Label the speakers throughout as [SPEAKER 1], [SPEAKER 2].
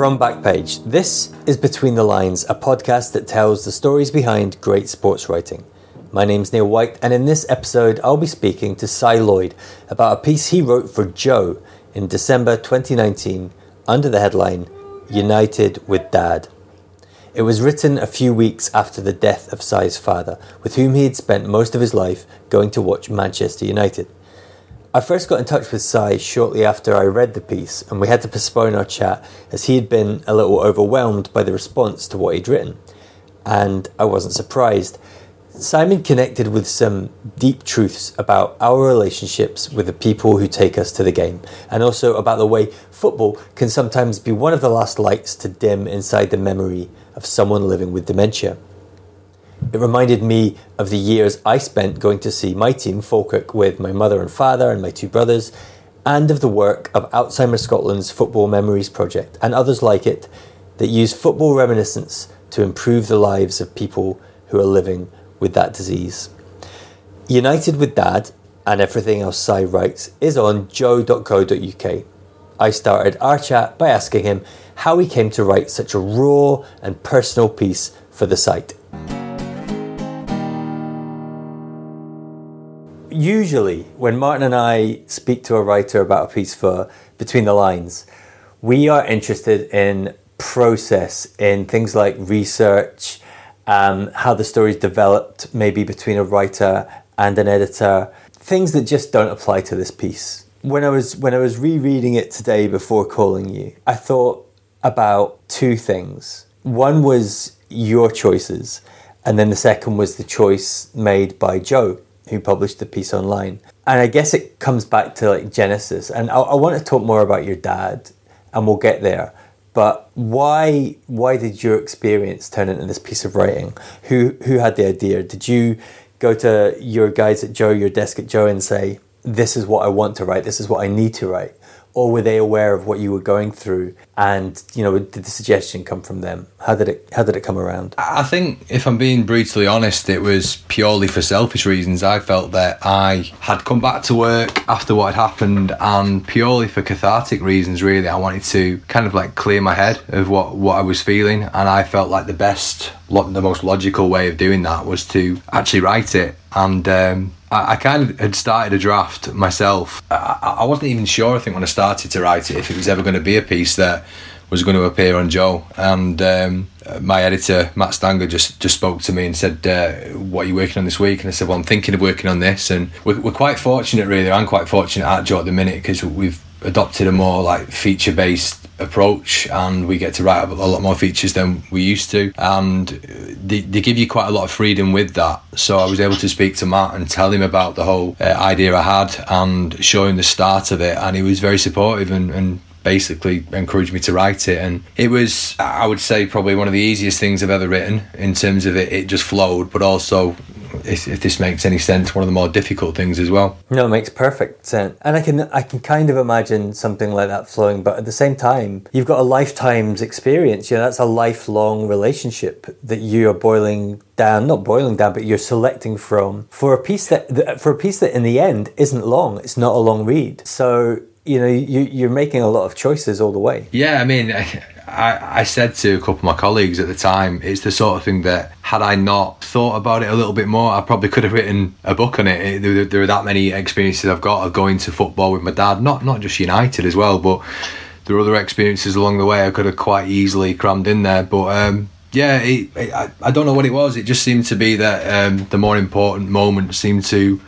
[SPEAKER 1] From Backpage, this is Between the Lines, a podcast that tells the stories behind great sports writing. My name's Neil White, and in this episode, I'll be speaking to Si Lloyd about a piece he wrote for Joe in December 2019 under the headline United with Dad. It was written a few weeks after the death of Si's father, with whom he had spent most of his life going to watch Manchester United. I first got in touch with Si shortly after I read the piece, and we had to postpone our chat as he had been a little overwhelmed by the response to what he'd written. And I wasn't surprised. Simon connected with some deep truths about our relationships with the people who take us to the game, and also about the way football can sometimes be one of the last lights to dim inside the memory of someone living with dementia. It reminded me of the years I spent going to see my team, Falkirk, with my mother and father and my two brothers, and of the work of Alzheimer's Scotland's Football Memories Project and others like it that use football reminiscence to improve the lives of people who are living with that disease. United with Dad and everything else Si writes is on joe.co.uk. I started our chat by asking him how he came to write such a raw and personal piece for the site. Usually, when Martin and I speak to a writer about a piece for Between the Lines, we are interested in process, in things like research, um, how the story's developed, maybe between a writer and an editor, things that just don't apply to this piece. When I was when I was rereading it today before calling you, I thought about two things. One was your choices, and then the second was the choice made by Joe, who published the piece online. And I guess it comes back to like Genesis. And I, I want to talk more about your dad, and we'll get there. But why why did your experience turn into this piece of writing? Who who had the idea? Did you go to your guys at Joe, your desk at Joe, and say, "This is what I want to write. This is what I need to write," or were they aware of what you were going through? And you know, did the suggestion come from them? How did it How did it come around?
[SPEAKER 2] I think, if I'm being brutally honest, it was purely for selfish reasons. I felt that I had come back to work after what had happened, and purely for cathartic reasons, really, I wanted to kind of like clear my head of what what I was feeling, and I felt like the best, the most logical way of doing that was to actually write it. And um, I, kind of had started a draft myself. I wasn't even sure. I think when I started to write it, if it was ever going to be a piece that was going to appear on Joe. And um, my editor Matt Stanger just just spoke to me and said, uh, "What are you working on this week?" And I said, "Well, I'm thinking of working on this." And we're, we're quite fortunate, really. I'm quite fortunate at Joe at the minute because we've adopted a more like feature based approach and we get to write a lot more features than we used to. And they, they give you quite a lot of freedom with that. So i was able to speak to matt and tell him about the whole uh, idea i had and show him the start of it. And he was very supportive and, and basically encouraged me to write it. And it was i would say probably one of the easiest things i've ever written in terms of it it just flowed but also if, if this makes any sense one of the more difficult things as well
[SPEAKER 1] No, it makes perfect sense. And I can I can kind of imagine something like that flowing, but at the same time, you've got a lifetime's experience. You know, that's a lifelong relationship that you are boiling down, not boiling down, but you're selecting from for a piece that that- for a piece that in the end isn't long. It's not a long read. So, you know, you you're making a lot of choices all the way.
[SPEAKER 2] Yeah, I mean, I, I said to a couple of my colleagues at the time, it's the sort of thing that had I not thought about it a little bit more, I probably could have written a book on it. It- There, there are that many experiences I've got of going to football with my dad, not not just United as well, but there are other experiences along the way I could have quite easily crammed in there. But um, yeah, it, it, I, I don't know what it was. It just seemed to be that um, the more important moments seemed to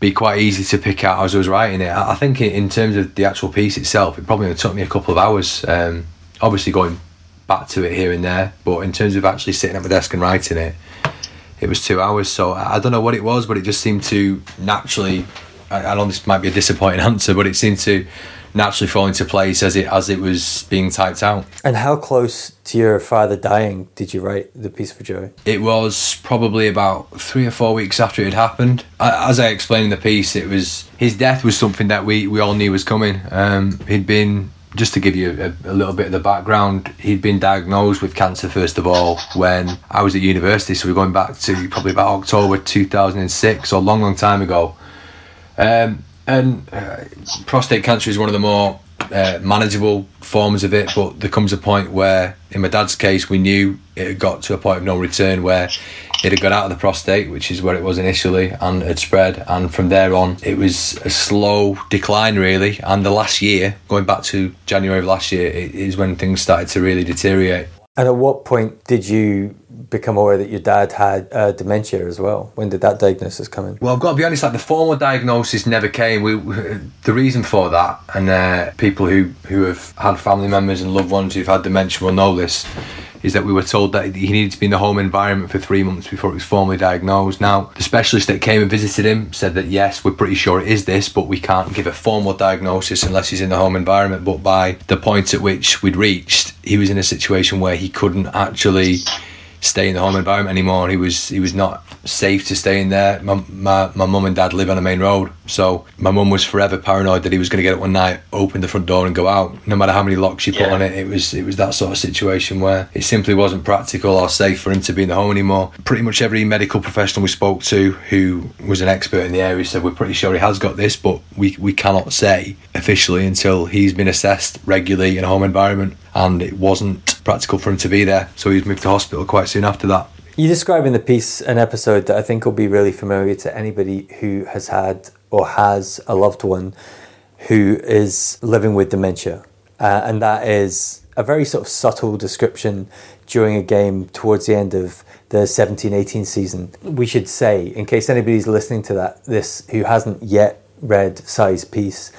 [SPEAKER 2] be quite easy to pick out as I was writing it. I think in terms of the actual piece itself, it probably took me a couple of hours. Um, obviously, going back to it here and there, but in terms of actually sitting at my desk and writing it, it was two hours. So I don't know what it was, but it just seemed to naturally. I know this might be a disappointing answer, but it seemed to naturally fall into place as it as it was being typed out.
[SPEAKER 1] And how close to your father dying did you write the piece for Joey?
[SPEAKER 2] It was probably about three or four weeks after it had happened. As I explained in the piece, it was his death was something that we we all knew was coming. Um, he'd been just to give you a, a, little bit of the background, he'd been diagnosed with cancer first of all when I was at university. So we're going back to probably about October 2006, or a long, long time ago. Um, and uh, prostate cancer is one of the more uh, manageable forms of it, but there comes a point where, in my dad's case, we knew it had got to a point of no return where it had got out of the prostate, which is where it was initially, and had spread. And from there on, it was a slow decline, really. And the last year, going back to January of last year, is when things started to really deteriorate.
[SPEAKER 1] And at what point did you become aware that your dad had uh, dementia as well? When did that diagnosis come in?
[SPEAKER 2] Well, I've got to be honest. Like the formal diagnosis never came. We, the reason for that, and uh, people who who have had family members and loved ones who've had dementia will know this is that we were told that he needed to be in the home environment for three months before it was formally diagnosed. Now, the specialist that came and visited him said that yes, we're pretty sure it is this, but we can't give a formal diagnosis unless he's in the home environment. But by the point at which we'd reached, he was in a situation where he couldn't actually stay in the home environment anymore. He was he was not safe to stay in there. My my, my mum and dad live on a main road, so my mum was forever paranoid that he was going to get up one night, open the front door, and go out. No matter how many locks you put yeah. on it, it was it was that sort of situation where it simply wasn't practical or safe for him to be in the home anymore. Pretty much every medical professional we spoke to who was an expert in the area said we're pretty sure he has got this, but we we cannot say officially until he's been assessed regularly in a home environment, and it wasn't practical for him to be there. So he was moved to hospital quite soon after that.
[SPEAKER 1] You describe in the piece an episode that I think will be really familiar to anybody who has had or has a loved one who is living with dementia. Uh, and that is a very sort of subtle description during a game towards the end of the 17 18 season. We should say, in case anybody's listening to that, this who hasn't yet read Si's piece,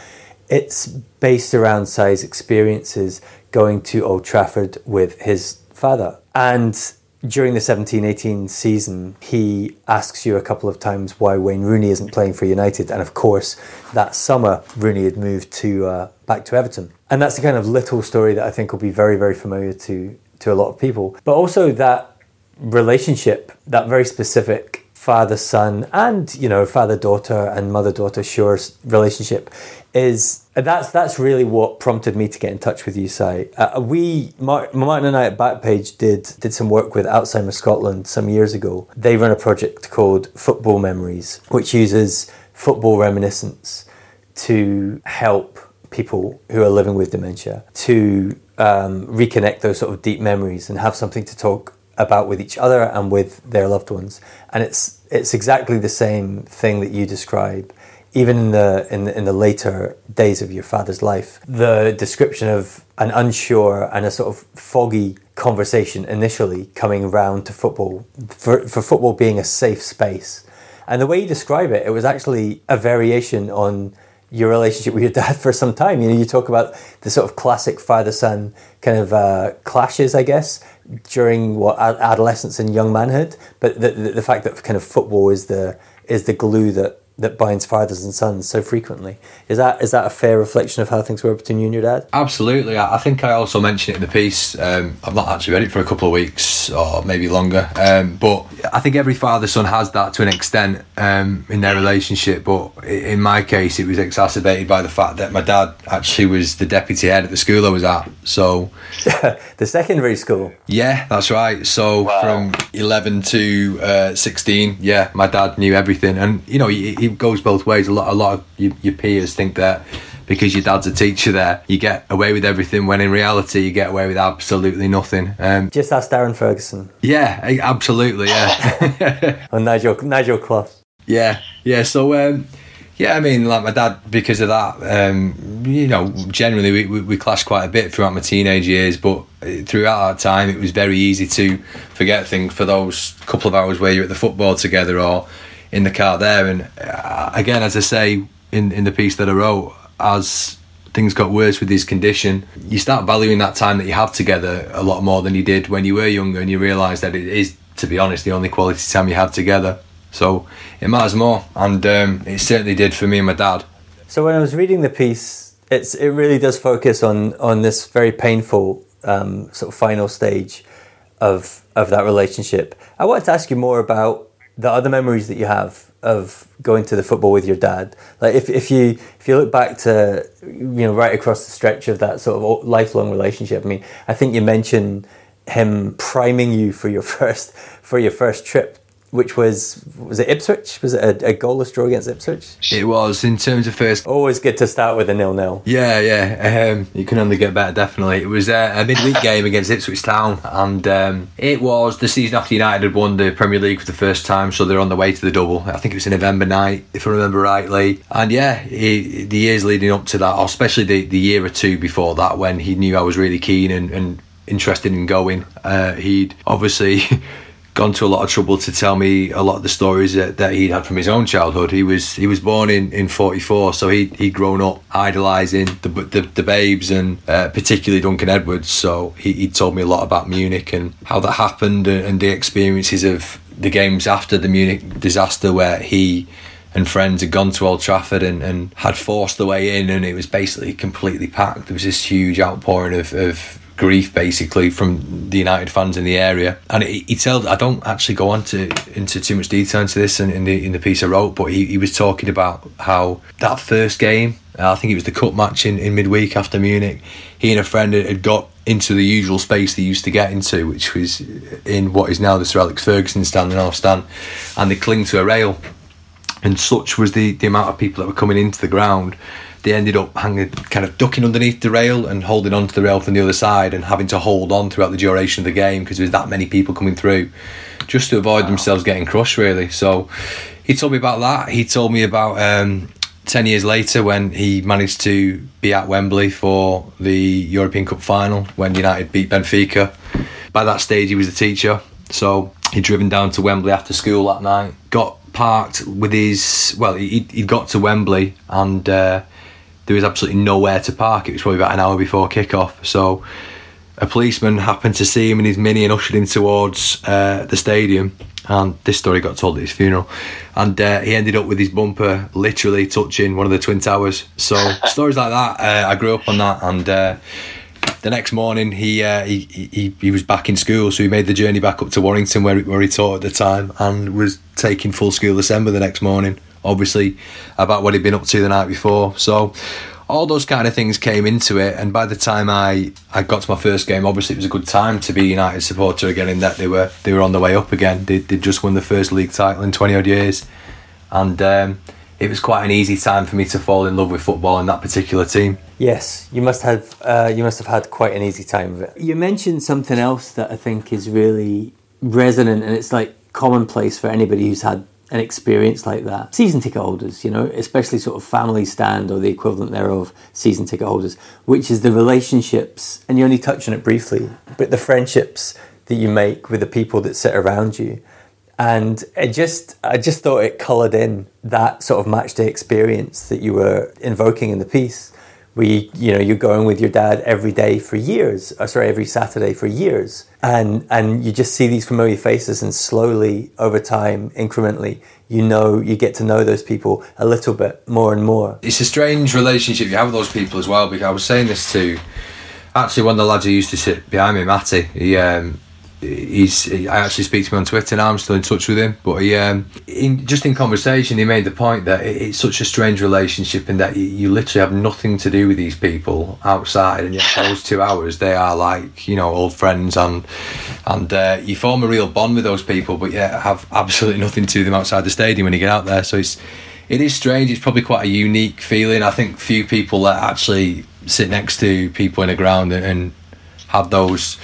[SPEAKER 1] it's based around Si's experiences going to Old Trafford with his father. And during the 17 18 season, he asks you a couple of times why Wayne Rooney isn't playing for United. And of course, that summer, Rooney had moved to uh, back to Everton. And that's the kind of little story that I think will be very, very familiar to, to a lot of people. But also that relationship, that very specific father son and you know father daughter and mother daughter sure relationship is that's that's really what prompted me to get in touch with you, Si. Uh, we Martin and I at Backpage did did some work with Alzheimer's Scotland some years ago. They run a project called Football Memories, which uses football reminiscence to help people who are living with dementia to um, reconnect those sort of deep memories and have something to talk about with each other and with their loved ones. And it's it's exactly the same thing that you describe. Even in the, in the in the later days of your father's life, the description of an unsure and a sort of foggy conversation initially coming round to football, for, for football being a safe space. And the way you describe it, it was actually a variation on your relationship with your dad for some time. You know, you talk about the sort of classic father-son kind of uh, clashes, I guess, during what adolescence and young manhood, but the, the, the fact that kind of football is the is the glue that that binds fathers and sons so frequently. Is that is that a fair reflection of how things were between you and your dad?
[SPEAKER 2] Absolutely. I think I also mentioned it in the piece. Um, I've not actually read it for a couple of weeks or maybe longer, um, but I think every father son has that to an extent um, in their relationship. But in my case, it was exacerbated by the fact that my dad actually was the deputy head at the school I was at. So
[SPEAKER 1] the secondary school.
[SPEAKER 2] Yeah, that's right. So wow. from eleven to uh, sixteen, yeah, my dad knew everything, and you know. He, it goes both ways. A lot, a lot of your, your peers think that because your dad's a teacher there, you get away with everything. When in reality, you get away with absolutely nothing.
[SPEAKER 1] Um, Just ask Darren Ferguson.
[SPEAKER 2] Yeah, absolutely. Yeah.
[SPEAKER 1] and Nigel Nigel Clough.
[SPEAKER 2] Yeah, yeah. So. Um, yeah, I mean, like my dad, because of that, um, you know, generally we, we, we clashed quite a bit throughout my teenage years, but throughout that time, it was very easy to forget things for those couple of hours where you're at the football together or in the car there. And uh, again, as I say in in the piece that I wrote, as things got worse with his condition, you start valuing that time that you have together a lot more than you did when you were younger, and you realise that it is, to be honest, the only quality time you have together. So it matters more, and um, it certainly did for me and my dad.
[SPEAKER 1] So when I was reading the piece, it's it really does focus on on this very painful um, sort of final stage of of that relationship. I wanted to ask you more about the other memories that you have of going to the football with your dad. Like if, if you if you look back to you know right across the stretch of that sort of lifelong relationship. I mean, I think you mentioned him priming you for your first for your first trip which was was it Ipswich? Was it a, a goalless draw against Ipswich?
[SPEAKER 2] It was in terms of first.
[SPEAKER 1] Always good to start with a nil nil.
[SPEAKER 2] Yeah, yeah. Um, you can only get better. Definitely, it was uh, a midweek game against Ipswich Town, and um, it was the season after United had won the Premier League for the first time, so they're on the way to the double. I think it was a November night, if I remember rightly. And yeah, he, the years leading up to that, or especially the, the year or two before that, when he knew I was really keen and, and interested in going, uh, he'd obviously. gone to a lot of trouble to tell me a lot of the stories that, that he'd had from his own childhood. He was he was born in, in 44, so he he'd grown up idolising the, the, the babes and uh, particularly Duncan Edwards. So he he told me a lot about Munich and how that happened and, and the experiences of the games after the Munich disaster where he and friends had gone to Old Trafford and, and had forced the way in and it was basically completely packed. There was this huge outpouring of, of grief basically from the United fans in the area. And he, he told I don't actually go on to into too much detail into this in, in the in the piece I wrote, but he, he was talking about how that first game, uh, I think it was the cup match in, in midweek after Munich, he and a friend had got into the usual space they used to get into, which was in what is now the Sir Alex Ferguson stand, the North Stand, and they cling to a rail. And such was the, the amount of people that were coming into the ground they ended up hanging, kind of ducking underneath the rail and holding onto the rail from the other side and having to hold on throughout the duration of the game because there was that many people coming through just to avoid wow. themselves getting crushed, really. So he told me about that. He told me about um, 10 years later when he managed to be at Wembley for the European Cup final when United beat Benfica. By that stage, he was a teacher. So he'd driven down to Wembley after school that night, got parked with his, well, he, he got to Wembley and. Uh, there was absolutely nowhere to park. It was probably about an hour before kickoff. So a policeman happened to see him in his mini and ushered him towards uh, the stadium. And this story got told at his funeral. And uh, he ended up with his bumper literally touching one of the Twin Towers. So stories like that, uh, I grew up on that. And uh, the next morning, he, uh, he, he he was back in school. So he made the journey back up to Warrington, where, where he taught at the time, and was taking full school December the next morning obviously about what he'd been up to the night before. So all those kind of things came into it and by the time I, I got to my first game obviously it was a good time to be a United supporter again in that they were they were on the way up again. They they just won the first league title in 20 odd years. And um, it was quite an easy time for me to fall in love with football and that particular team.
[SPEAKER 1] Yes you must have uh, you must have had quite an easy time of it. You mentioned something else that I think is really resonant and it's like commonplace for anybody who's had an experience like that. Season ticket holders, you know, especially sort of family stand or the equivalent thereof, season ticket holders, which is the relationships, and you only touch on it briefly, but the friendships that you make with the people that sit around you. And it just, I just thought it coloured in that sort of match day experience that you were invoking in the piece where you, know you're going with your dad every day for years or sorry every saturday for years. And and you just see these familiar faces and slowly over time incrementally you know you get to know those people a little bit more and more.
[SPEAKER 2] It's a strange relationship you have with those people as well because i was saying this to actually one of the lads who used to sit behind me matty. He um, he's I actually speak to him on Twitter now. I'm still in touch with him, but he um, in, just in conversation he made the point that it, it's such a strange relationship and that you, you, literally have nothing to do with these people outside, and yet those two hours they are like you know old friends and and uh, you form a real bond with those people, but yet have absolutely nothing to them outside the stadium when you get out there. So it's it is strange. It's probably quite a unique feeling. I think few people that actually sit next to people in a ground and, and have those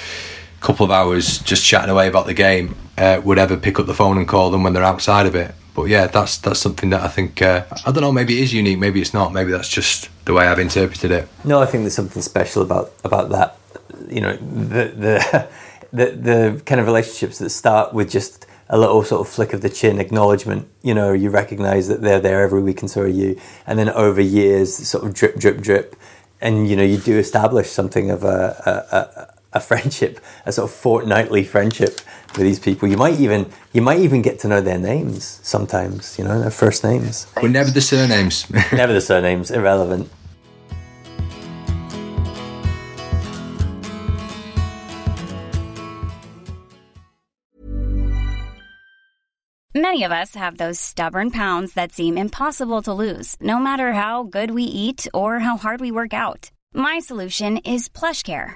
[SPEAKER 2] couple of hours just chatting away about the game uh, would ever pick up the phone and call them when they're outside of it. But yeah, that's that's something that I think uh, I don't know. Maybe it is unique. Maybe it's not. Maybe that's just the way I've interpreted it.
[SPEAKER 1] No, I think there's something special about about that. You know, the the the, the kind of relationships that start with just a little sort of flick of the chin acknowledgement. You know, you recognise that they're there every week, and so are you. And then over years, sort of drip, drip, drip, and you know, you do establish something of a, a, a, a friendship, a sort of fortnightly friendship with these people. You might even you might even get to know their names sometimes. You know, their first names.
[SPEAKER 2] But never the surnames.
[SPEAKER 1] Never the surnames. Irrelevant.
[SPEAKER 3] Many of us have those stubborn pounds that seem impossible to lose, no matter how good we eat or how hard we work out. My solution is PlushCare.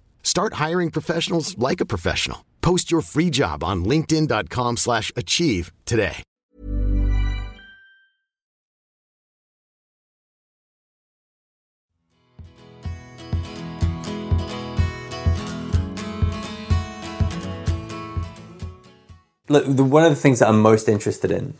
[SPEAKER 4] Start hiring professionals like a professional. Post your free job on linkedin.com/achieve slash achieve today.
[SPEAKER 1] Look, the, one of the things that I'm most interested in,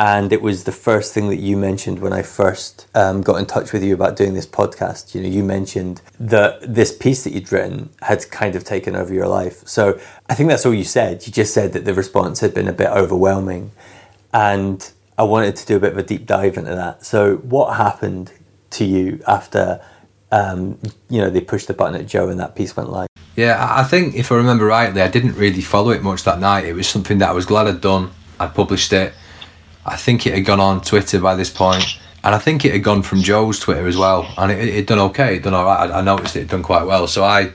[SPEAKER 1] and it was the first thing that you mentioned when I first um, got in touch with you about doing this podcast. You know, you mentioned that this piece that you'd written had kind of taken over your life. So I think that's all you said. You just said that the response had been a bit overwhelming, and I wanted to do a bit of a deep dive into that. So, what happened to you after? Um, you know, they pushed the button at Joe and that piece went live.
[SPEAKER 2] Yeah, I I think if I remember rightly, I didn't really follow it much that night. It was something that I was glad I'd done. I'd published it. I think it had gone on Twitter by this point, and I think it had gone from Joe's Twitter as well, and it had done okay. It done all right. I, I noticed it had done quite well, so I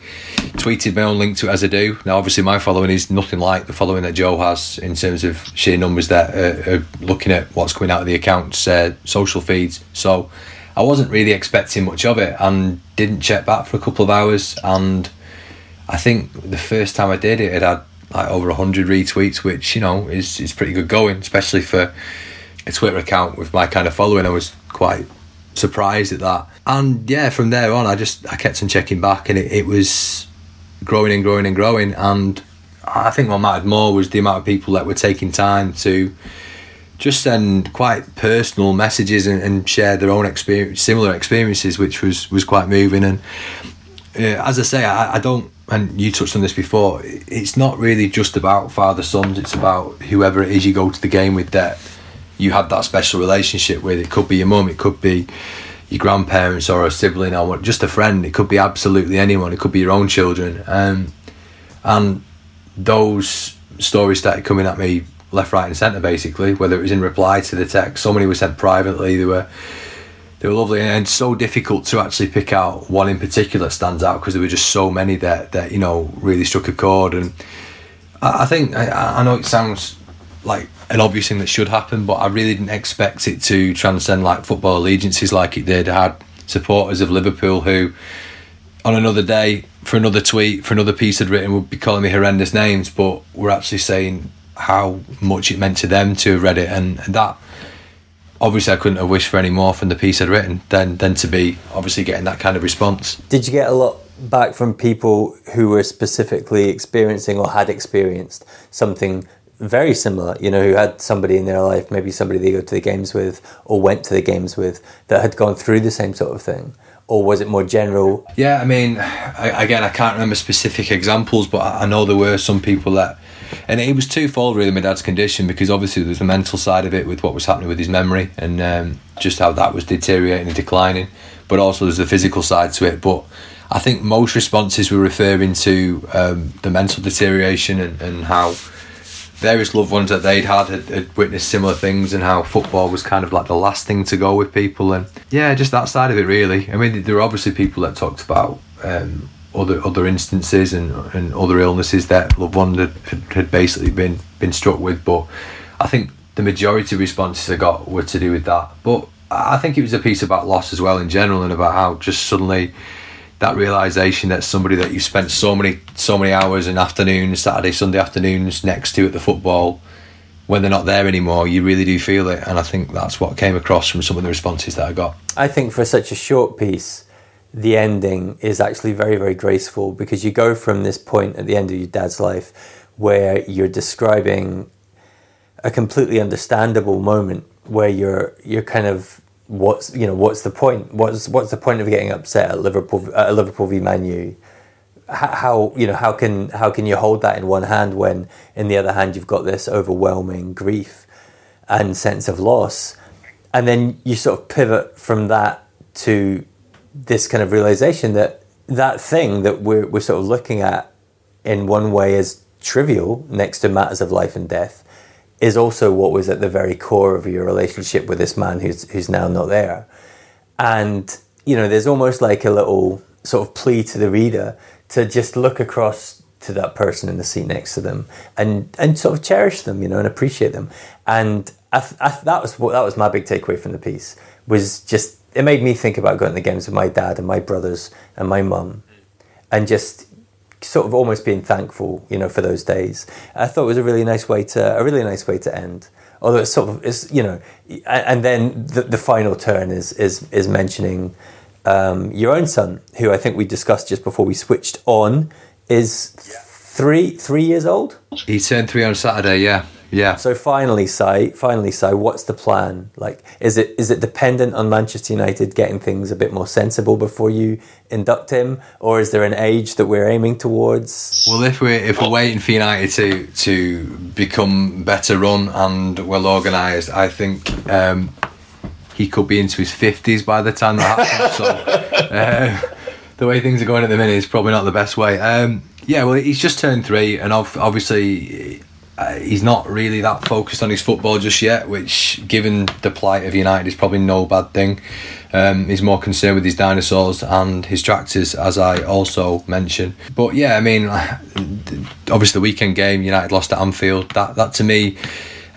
[SPEAKER 2] tweeted my own link to it as I do. Now, obviously, my following is nothing like the following that Joe has in terms of sheer numbers that are, are looking at what's coming out of the account's uh, social feeds. So I wasn't really expecting much of it, and didn't check back for a couple of hours, and I think the first time I did it, it had like over 100 retweets, which, you know, is, is pretty good going, especially for a Twitter account with my kind of following. I was quite surprised at that. And yeah, from there on, I just, I kept on checking back and it, it was growing and growing and growing. And I think what mattered more was the amount of people that were taking time to just send quite personal messages and, and share their own experience, similar experiences, which was, was quite moving. And uh, as I say, I, I don't, and you touched on this before. It's not really just about father sons. It's about whoever it is you go to the game with that you have that special relationship with. It could be your mum. It could be your grandparents or a sibling or just a friend. It could be absolutely anyone. It could be your own children. Um, and those stories started coming at me left, right, and centre. Basically, whether it was in reply to the text, so many were sent privately. They were they were lovely and so difficult to actually pick out one in particular stands out because there were just so many that that you know really struck a chord and I, I think I, I know it sounds like an obvious thing that should happen but I really didn't expect it to transcend like football allegiances like it did. I had supporters of Liverpool who on another day for another tweet for another piece I'd written would be calling me horrendous names but were actually saying how much it meant to them to have read it and, and that obviously I couldn't have wished for any more from the piece I'd written than than to be obviously getting that kind of response.
[SPEAKER 1] Did you get a lot back from people who were specifically experiencing or had experienced something very similar? You know, who had somebody in their life, maybe somebody they go to the games with or went to the games with, that had gone through the same sort of thing. Or was it more general?
[SPEAKER 2] Yeah, I mean, I, again, I can't remember specific examples, but I, I know there were some people that, and it was twofold really. My dad's condition because obviously there was the mental side of it with what was happening with his memory and um, just how that was deteriorating and declining, but also there's the physical side to it. But I think most responses were referring to um, the mental deterioration and, and how various loved ones that they'd had had, had witnessed similar things and how football was kind of like the last thing to go with people and yeah just that side of it really i mean there were obviously people that talked about um, other other instances and, and other illnesses that loved one had, had basically been been struck with. But I think the majority of responses I got were to do with that. But I think it was a piece about loss as well in general and about how just suddenly that realization that somebody that you spent so many so many hours and afternoons, Saturday, Sunday afternoons next to at the football, when they're not there anymore, you really do feel it. And I think that's what came across from some of the responses that I got.
[SPEAKER 1] I think for such a short piece, the ending is actually very, very graceful because you go from this point at the end of your dad's life where you're describing a completely understandable moment where you're you're kind of what's you know what's the point? What's what's the point of getting upset at Liverpool at Liverpool v Man U? How you know how can how can you hold that in one hand when in the other hand you've got this overwhelming grief and sense of loss? And then you sort of pivot from that to this kind of realization that that thing that we're, we're sort of looking at in one way as trivial next to matters of life and death is also what was at the very core of your relationship with this man who's who's now not there and you know there's almost like a little sort of plea to the reader to just look across to that person in the seat next to them and and sort of cherish them, you know, and appreciate them. And I, I, that was what that was my big takeaway from the piece was just it made me think about going to the games with my dad and my brothers and my mum, and just sort of almost being thankful, you know, for those days. I thought it was a really nice way to a really nice way to end. Although it's sort of it's you know, and then the, the final turn is is is mentioning um, your own son, who I think we discussed just before we switched on, is three three years old.
[SPEAKER 2] He turned three on Saturday. Yeah, yeah.
[SPEAKER 1] So finally, Si, finally, Si, what's the plan? Like, is it is it dependent on Manchester United getting things a bit more sensible before you induct him, or is there an age that we're aiming towards?
[SPEAKER 2] Well, if we're if we're waiting for United to to become better run and well organised, I think. Um, he could be into his 50s by the time that happens. so uh, the way things are going at the minute is probably not the best way. Um, yeah, well, he's just turned three, and obviously uh, he's not really that focused on his football just yet, which, given the plight of United, is probably no bad thing. Um, he's more concerned with his dinosaurs and his tractors, as I also mentioned. But yeah, I mean, obviously the weekend game, United lost at Anfield. That that to me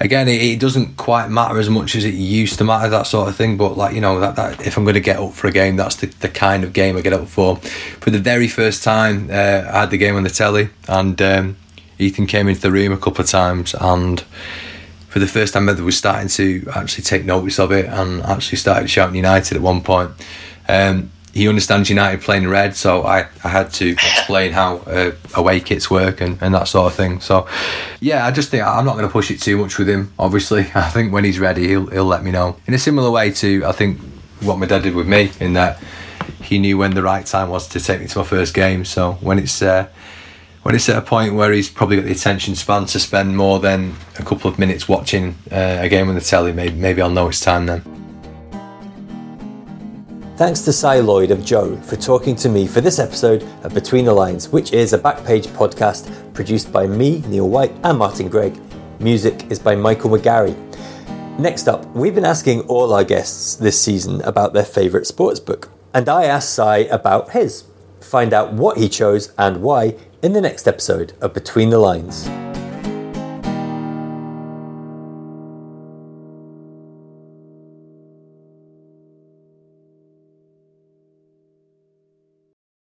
[SPEAKER 2] again, it, it, doesn't quite matter as much as it used to matter, that sort of thing. But like you know, that, that if I'm going to get up for a game, that's the, the kind of game I get up for. For the very first time, uh, I had the game on the telly, and um, Ethan came into the room a couple of times, and for the first time ever, was starting to actually take notice of it, and actually started shouting United at one point. Um, he understands United playing red, so I, I had to explain how uh, away kits work and, and that sort of thing. So, yeah, I just think I'm not going to push it too much with him. Obviously, I think when he's ready, he'll he'll let me know. In a similar way to I think what my dad did with me, in that he knew when the right time was to take me to my first game. So when it's uh, when it's at a point where he's probably got the attention span to spend more than a couple of minutes watching uh, a game on the telly, maybe maybe I'll know it's time then.
[SPEAKER 1] Thanks to Si Lloyd of Joe for talking to me for this episode of Between the Lines, which is a Backpage podcast produced by me, Neil White, and Martin Greig. Music is by Michael McGarry. Next up, we've been asking all our guests this season about their favourite sports book, and I asked Si about his. Find out what he chose and why in the next episode of Between the Lines.